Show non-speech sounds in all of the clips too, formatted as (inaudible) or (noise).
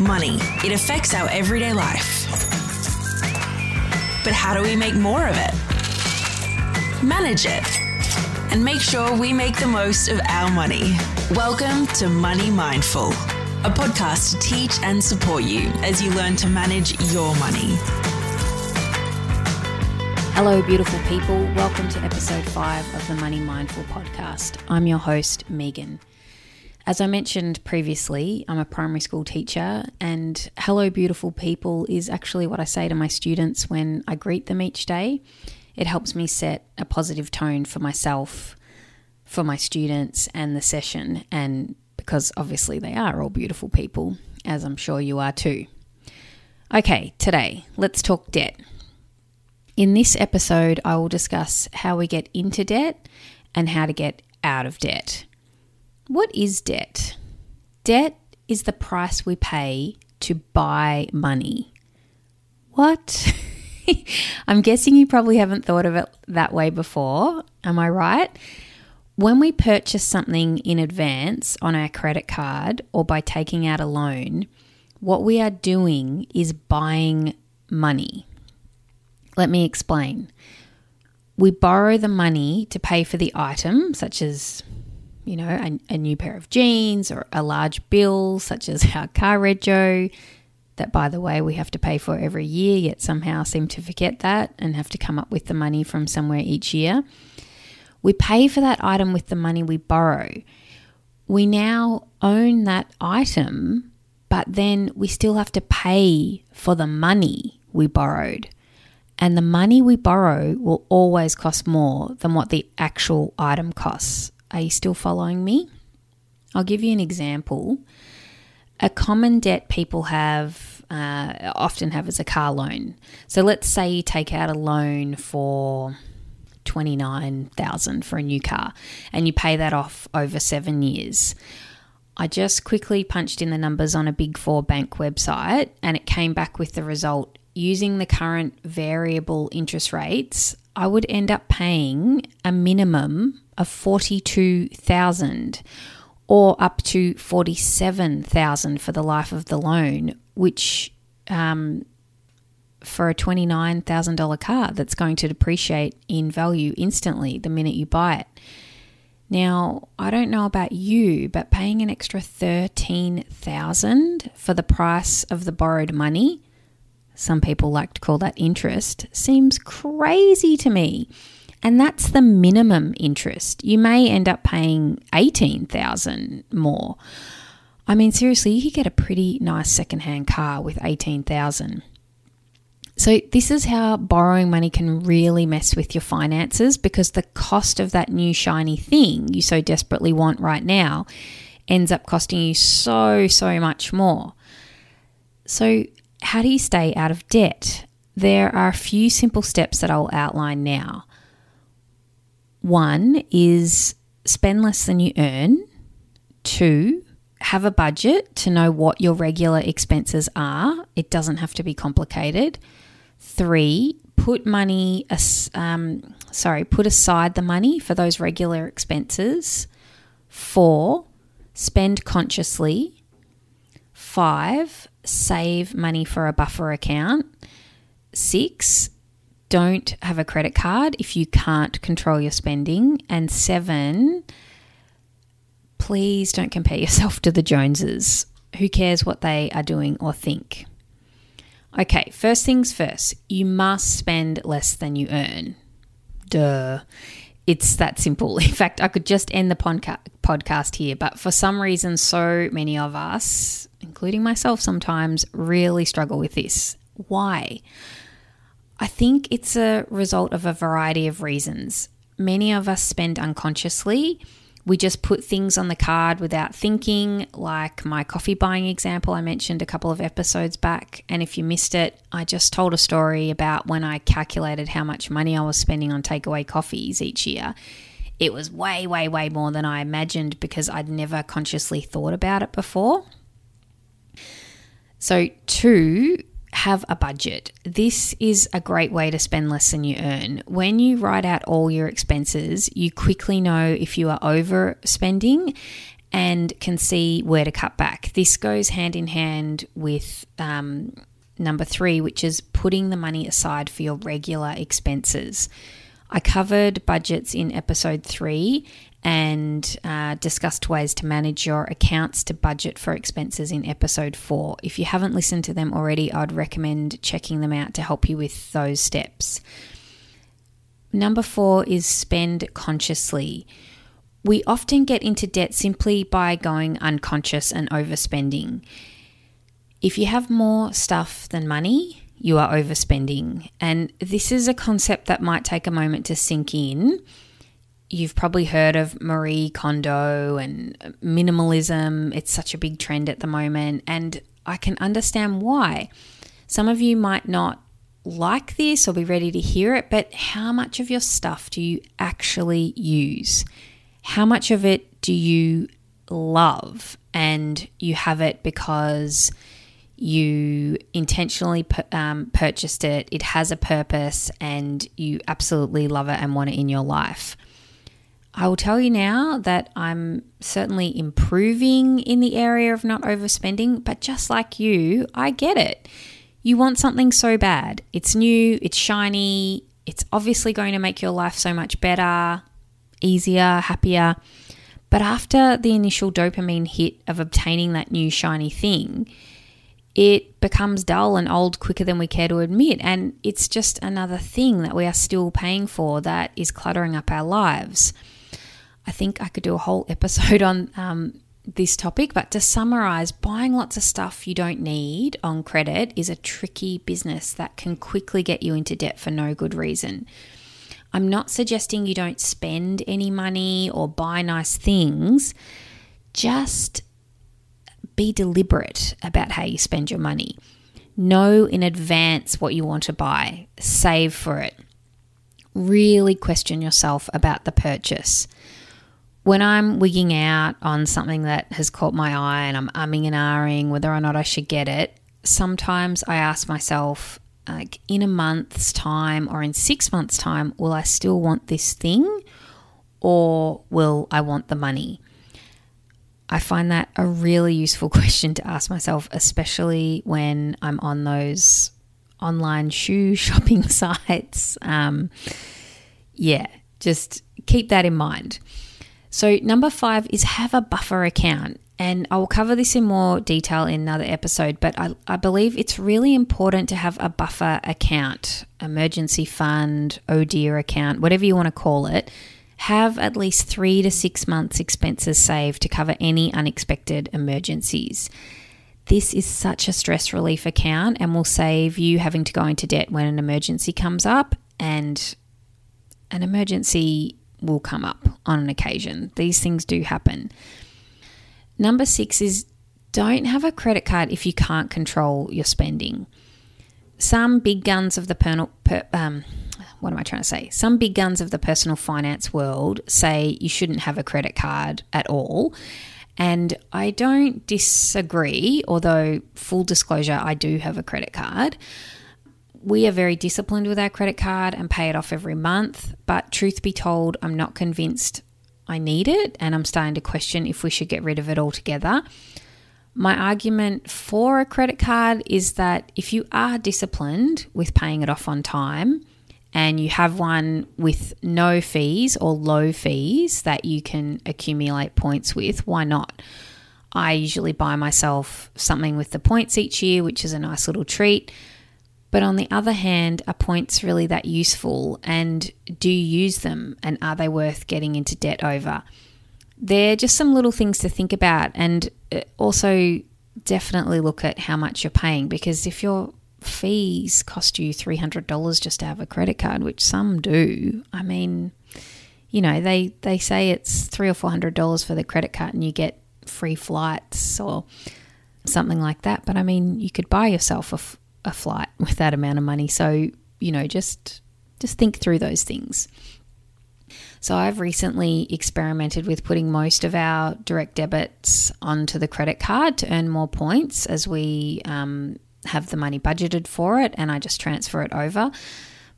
Money. It affects our everyday life. But how do we make more of it? Manage it. And make sure we make the most of our money. Welcome to Money Mindful, a podcast to teach and support you as you learn to manage your money. Hello, beautiful people. Welcome to episode five of the Money Mindful podcast. I'm your host, Meaghan. As I mentioned previously, I'm a primary school teacher, and hello, beautiful people is actually what I say to my students when I greet them each day. It helps me set a positive tone for myself, for my students, and the session, and because obviously they are all beautiful people, as I'm sure you are too. Okay, today, let's talk debt. In this episode, I will discuss how we get into debt and how to get out of debt. What is debt? Debt is the price we pay to buy money. What? (laughs) I'm guessing you probably haven't thought of it that way before. Am I right? When we purchase something in advance on our credit card or by taking out a loan, what we are doing is buying money. Let me explain. We borrow the money to pay for the item, such as you know, a, a, new pair of jeans or a large bill, such as our car rego, that by the way we have to pay for every year, yet somehow seem to forget that and have to come up with the money from somewhere each year. We pay for that item with the money we borrow. We now own that item, but then we still have to pay for the money we borrowed. And the money we borrow will always cost more than what the actual item costs. Are you still following me? I'll give you an example. A common debt people have, uh, often have, is a car loan. So let's say you take out a loan for 29,000 for a new car and you pay that off over 7 years. I just quickly punched in the numbers on a Big 4 bank website and it came back with the result using the current variable interest rates, I would end up paying a minimum of 42,000 or up to 47,000 for the life of the loan, which um, for a $29,000 car that's going to depreciate in value instantly the minute you buy it. Now, I don't know about you, but paying an extra 13,000 for the price of the borrowed money, some people like to call that interest, seems crazy to me. And that's the minimum interest. You may end up paying 18,000 more. I mean seriously, you could get a pretty nice secondhand car with 18,000. So this is how borrowing money can really mess with your finances because the cost of that new shiny thing you so desperately want right now ends up costing you so so much more. So how do you stay out of debt? There are a few simple steps that I'll outline now. One is spend less than you earn. Two, have a budget to know what your regular expenses are. It doesn't have to be complicated. Three, put money, um, sorry, put aside the money for those regular expenses. Four, spend consciously. Five, save money for a buffer account. Six, don't have a credit card if you can't control your spending. And seven, please don't compare (laughs) yourself to the Joneses. Who cares what they are doing or think? Okay, first things first, you must spend less than you earn. Duh. It's that simple. (laughs) In fact, I could just end the podca- podcast here, but for some reason, so many of us, including myself sometimes, really struggle with this. Why? I think it's a result of a variety of reasons. Many of us spend unconsciously. We just put things on the card without thinking, like my coffee buying example I mentioned a couple of episodes back. And if you missed it, I just told a story about when I calculated how much money I was spending on takeaway coffees each year. It was way, way, way more than I imagined because I'd never consciously thought about it before. So, two, have a budget. This is a great way to spend less than you earn. When you write out all your expenses, you quickly know if you are overspending and can see where to cut back. This goes hand in hand with um, number three, which is putting the money aside for your regular expenses. I covered budgets in episode three and uh, discussed ways to manage your accounts to budget for expenses in episode four. If you haven't listened to them already, I'd recommend checking them out to help you with those steps. Number four is spend consciously. We often get into debt simply by going unconscious and overspending. If you have more stuff than money, you are overspending. And this is a concept that might take a moment to sink in. You've probably heard of Marie Kondo and minimalism. It's such a big trend at the moment. And I can understand why. Some of you might not like this or be ready to hear it, but how much of your stuff do you actually use? How much of it do you love and you have it because you intentionally um, purchased it, it has a purpose, and you absolutely love it and want it in your life? I will tell you now that I'm certainly improving in the area of not overspending, but just like you, I get it. You want something so bad. It's new, it's shiny, it's obviously going to make your life so much better easier, happier. But after the initial dopamine hit of obtaining that new shiny thing, it becomes dull and old quicker than we care to admit. And it's just another thing that we are still paying for that is cluttering up our lives. I think I could do a whole episode (laughs) on um, this topic, but to summarize, buying lots of stuff you don't need on credit is a tricky business that can quickly get you into debt for no good reason. I'm not suggesting you don't spend any money or buy nice things. Just be deliberate about how you spend your money. Know in advance what you want to buy, save for it. Really question yourself about the purchase. When I'm wigging out on something that has caught my eye and I'm umming and ahhing whether or not I should get it, sometimes I ask myself, like in a month's time or in six months' time, will I still want this thing or will I want the money? I find that a really useful (laughs) question to ask myself, especially when I'm on those online shoe (laughs) shopping (laughs) sites. Um, yeah, just keep that in mind. So, number five is have a buffer account. And I will cover this in more detail in another episode, but I, I believe it's really important to have a buffer account, emergency fund, oh account, whatever you want to call it. Have at least three to six months' expenses saved to cover any unexpected emergencies. This is such a stress relief account and will save you having to go into debt when an emergency comes up. And an emergency will come up on an occasion. These things do happen. Number six is don't have a credit card if you can't control your spending. Some big guns of the per, per, um, what am I trying to say? Some big guns of the personal finance world say you shouldn't have a credit card at all. And I don't disagree, although, full disclosure, I do have a credit card. We are very disciplined with our credit card and pay it off every month. But truth be told, I'm not convinced I need it, and I'm starting to question if we should get rid of it altogether. My argument for a credit card is that if you are disciplined with paying it off on time and you have one with no fees or low fees that you can accumulate points with, why not? I usually buy myself something with the points each year, which is a nice little treat. But on the other hand, are points really that useful and do you use them and are they worth getting into debt over? They're just some little things to think about and uh, also definitely look at how much you're paying because if your fees cost you $300 just to have a credit card, which some do, I mean, you know, they, they say it's three or four hundred dollars for the credit card and you get free flights or something like that. But I mean, you could buy yourself a, a flight (laughs) with that amount of money. So, you know, just just think through those things. So I've recently experimented with putting most of our direct debits onto the credit card to earn more points as we um, have the money budgeted for it, and I just transfer it over.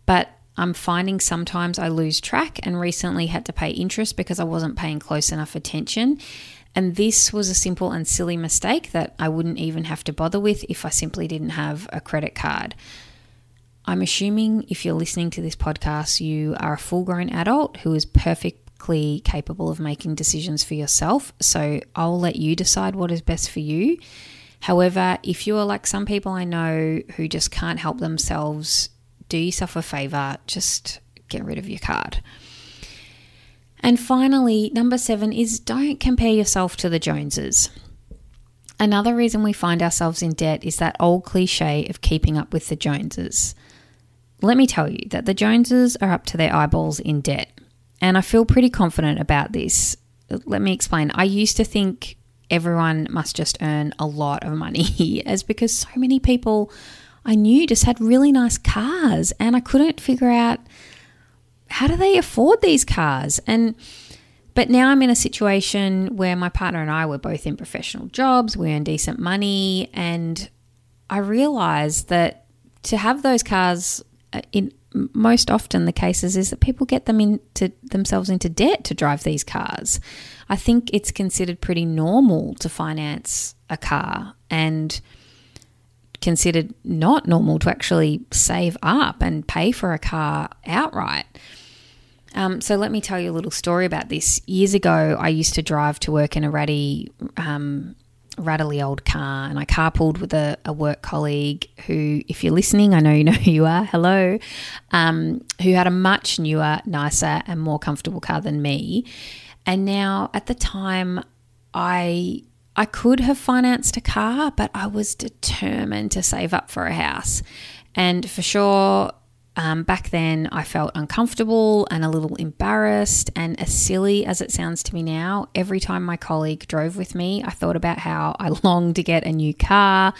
But I'm finding sometimes I lose track and recently had to pay interest because I wasn't paying close enough attention. And this was a simple and silly mistake that I wouldn't even have to bother with if I simply didn't have a credit card. I'm assuming if you're listening to this podcast, you are a full grown adult who is perfectly capable of making decisions for yourself. So I'll let you decide what is best for you. However, if you are like some people I know who just can't help themselves, do yourself a favor, just get rid of your card. And finally, number seven is don't compare yourself to the Joneses. Another reason we find ourselves in debt is that old cliche of keeping up with the Joneses. Let me tell you that the Joneses are up to their eyeballs in debt, and I feel pretty confident about this. Let me explain. I used to think everyone must just earn a lot of money, (laughs) as because so many people I knew just had really nice cars, and I couldn't figure out how do they afford these cars? And but now I'm in a situation where my partner and I were both in professional jobs, we earn decent money, and I realized that to have those cars uh, in most often the cases is that people get them into themselves into debt to drive these cars. I think it's considered pretty normal to finance a car and considered not normal to actually save up and pay for a car outright. Um, so let me tell you a little story about this. Years ago, I used to drive to work in a ratty, um, rattly old car, and I carpooled with a, a, work colleague who, if you're listening, I know you know who you are. Hello, um, who had a much newer, nicer, and more comfortable car than me. And now, at the time, I I could have financed a car, but I was determined to save up for a house. And for sure, um, back then, I felt uncomfortable and a little embarrassed. And as silly as it sounds to me now, every time my colleague drove with me, I thought about how I (laughs) longed to get a new car.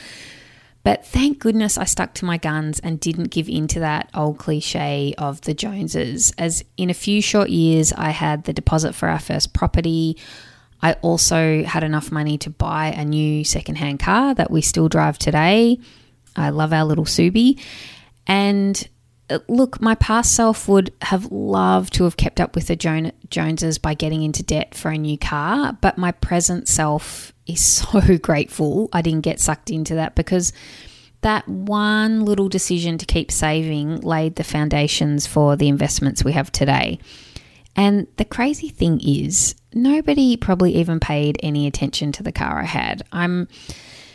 But thank goodness I stuck to my guns and didn't give in to that old cliche of the Joneses. As in a few short years, I had the deposit for our first property. I also had enough money to buy a new secondhand car that we still drive today. I love our little Subi. And Uh, look, my past self would have loved to have kept up with the Joneses by getting into debt for a new car, but my present self is (laughs) so grateful I didn't get sucked into that because that one little decision to keep saving laid the foundations for the investments we have today. And the crazy thing is, nobody probably even paid any attention to the car I had. I'm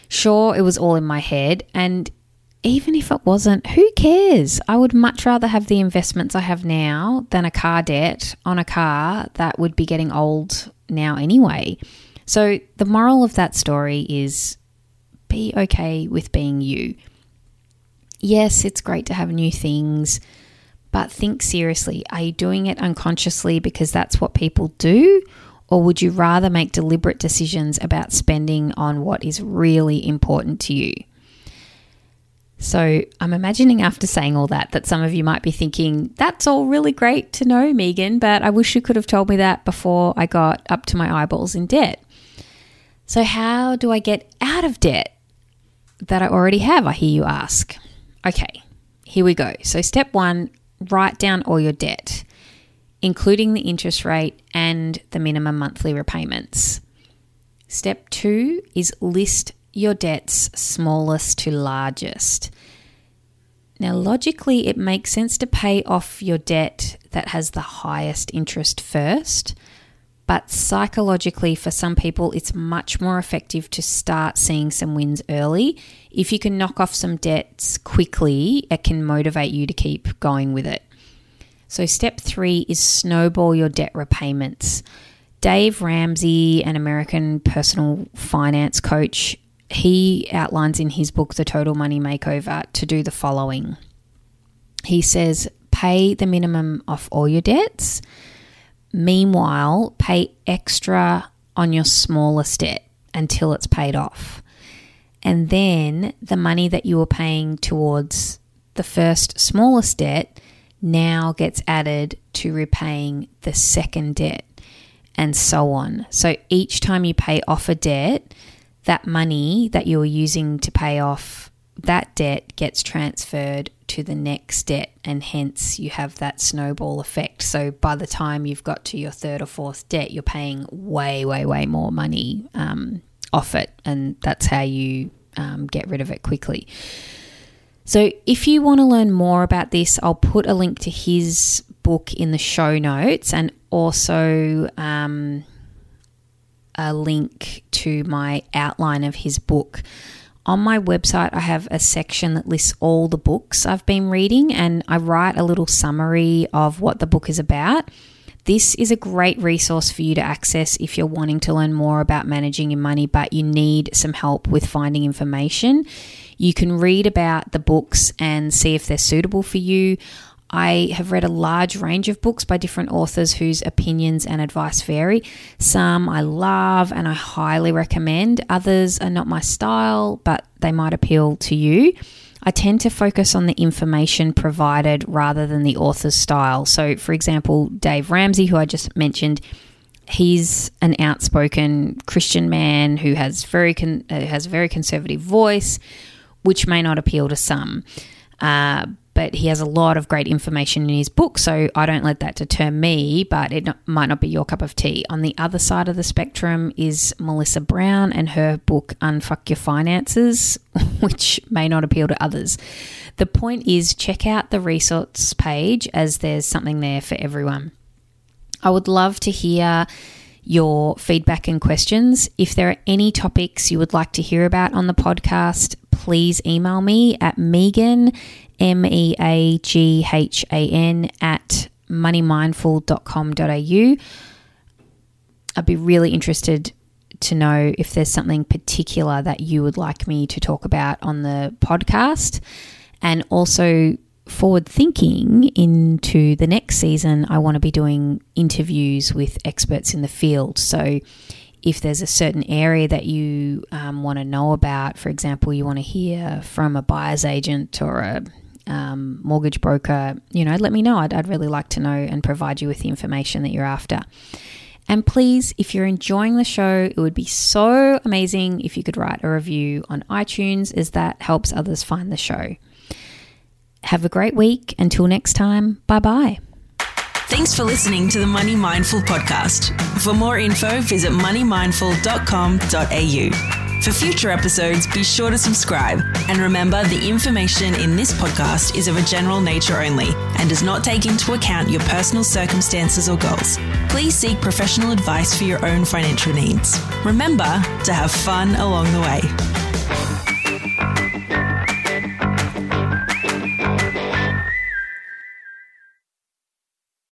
sure it was all in my head, and even if it wasn't, who cares? I would much rather have the investments I have now than a car debt on a car that would be getting old now anyway. So, the moral of that story is be okay with being you. Yes, it's great to have new things, but think seriously. Are you doing it unconsciously because that's what people do? Or would you rather make deliberate decisions about spending on what is really important to you? So I'm imagining after saying all that, that some of you might be thinking, that's all really great to know, Meaghan, but I wish you could have told me that before I got up to my eyeballs in debt. So, how do I get out of debt that I already have? I hear you ask. Okay, here we go. So, step one write down all your debt, including the interest rate and the minimum monthly repayments. Step two is list your debts smallest to largest. Now, logically, it makes sense to pay off your debt that has the highest interest first, but psychologically, for some people, it's much more effective to start seeing some wins early. If you can knock off some debts quickly, it can motivate you to keep going with it. So, step three is snowball your debt repayments. Dave Ramsey, an American personal finance coach, he outlines in his book, The Total Money Makeover, to do the following. He says, pay the minimum off all your debts. Meanwhile, pay extra on your smallest debt until it's paid off. And then the money that you were paying towards the first smallest debt now gets added to repaying the second debt, and so on. So each time you pay off a debt, that money that you're using to pay off that debt gets transferred to the next debt, and hence you have that snowball effect. So by the time you've got to your third or fourth debt, you're paying way, way, way more money um, off it, and that's how you um, get rid of it quickly. So, if you want to learn more about this, I'll put a link to his book in the show notes and also um, a link to my outline of his book. On my website, I have a section that lists all the books I've been reading, and I write a little summary of what the book is about. This is a great resource for you to access if you're wanting to learn more about managing your money, but you need some help with finding information. You can read about the books and see if they're suitable for you. I have read a large range of books by different authors whose opinions and advice vary. Some I love and I highly recommend, others are not my style, but they might appeal to you. I tend to focus on the information provided rather than the author's style. So, for example, Dave Ramsey, who I just mentioned, he's an outspoken Christian man who has very con- uh, has a very conservative voice which may not appeal to some. Uh, but he has a lot of great information in his book, so I don't let that deter me, but it not, might not be your cup of tea. On the other side of the spectrum is Melissa Brown and her book Unfuck Your Finances, (laughs) which may not appeal to others. The point is, check out the resource page as there's something there for everyone. I would love to hear your feedback and questions. If there are any topics you would like to hear about on the podcast, please email me at Meaghan, M E A G H A N, at moneymindful.com.au. I'd be really interested to know if there's something particular that you would like me to talk about on the podcast. And also, forward thinking into the next season, I want to be doing interviews with experts in the field. So, if there's a certain area that you um, want to know about, for example, you want to hear from a buyer's agent or a um, mortgage broker, you know, let me know. I'd, I'd really like to know and provide you with the information that you're after. And please, if you're enjoying the show, it would be so amazing if you could write a review on iTunes, as that helps others find the show. Have a great week. Until next time, bye bye. Thanks for listening to the Money Mindful podcast. For more info, visit moneymindful.com.au. For future episodes, be sure to subscribe. And remember, the information in this podcast is of a general nature only and does not take into account your personal circumstances or goals. Please seek professional advice for your own financial needs. Remember to have fun along the way.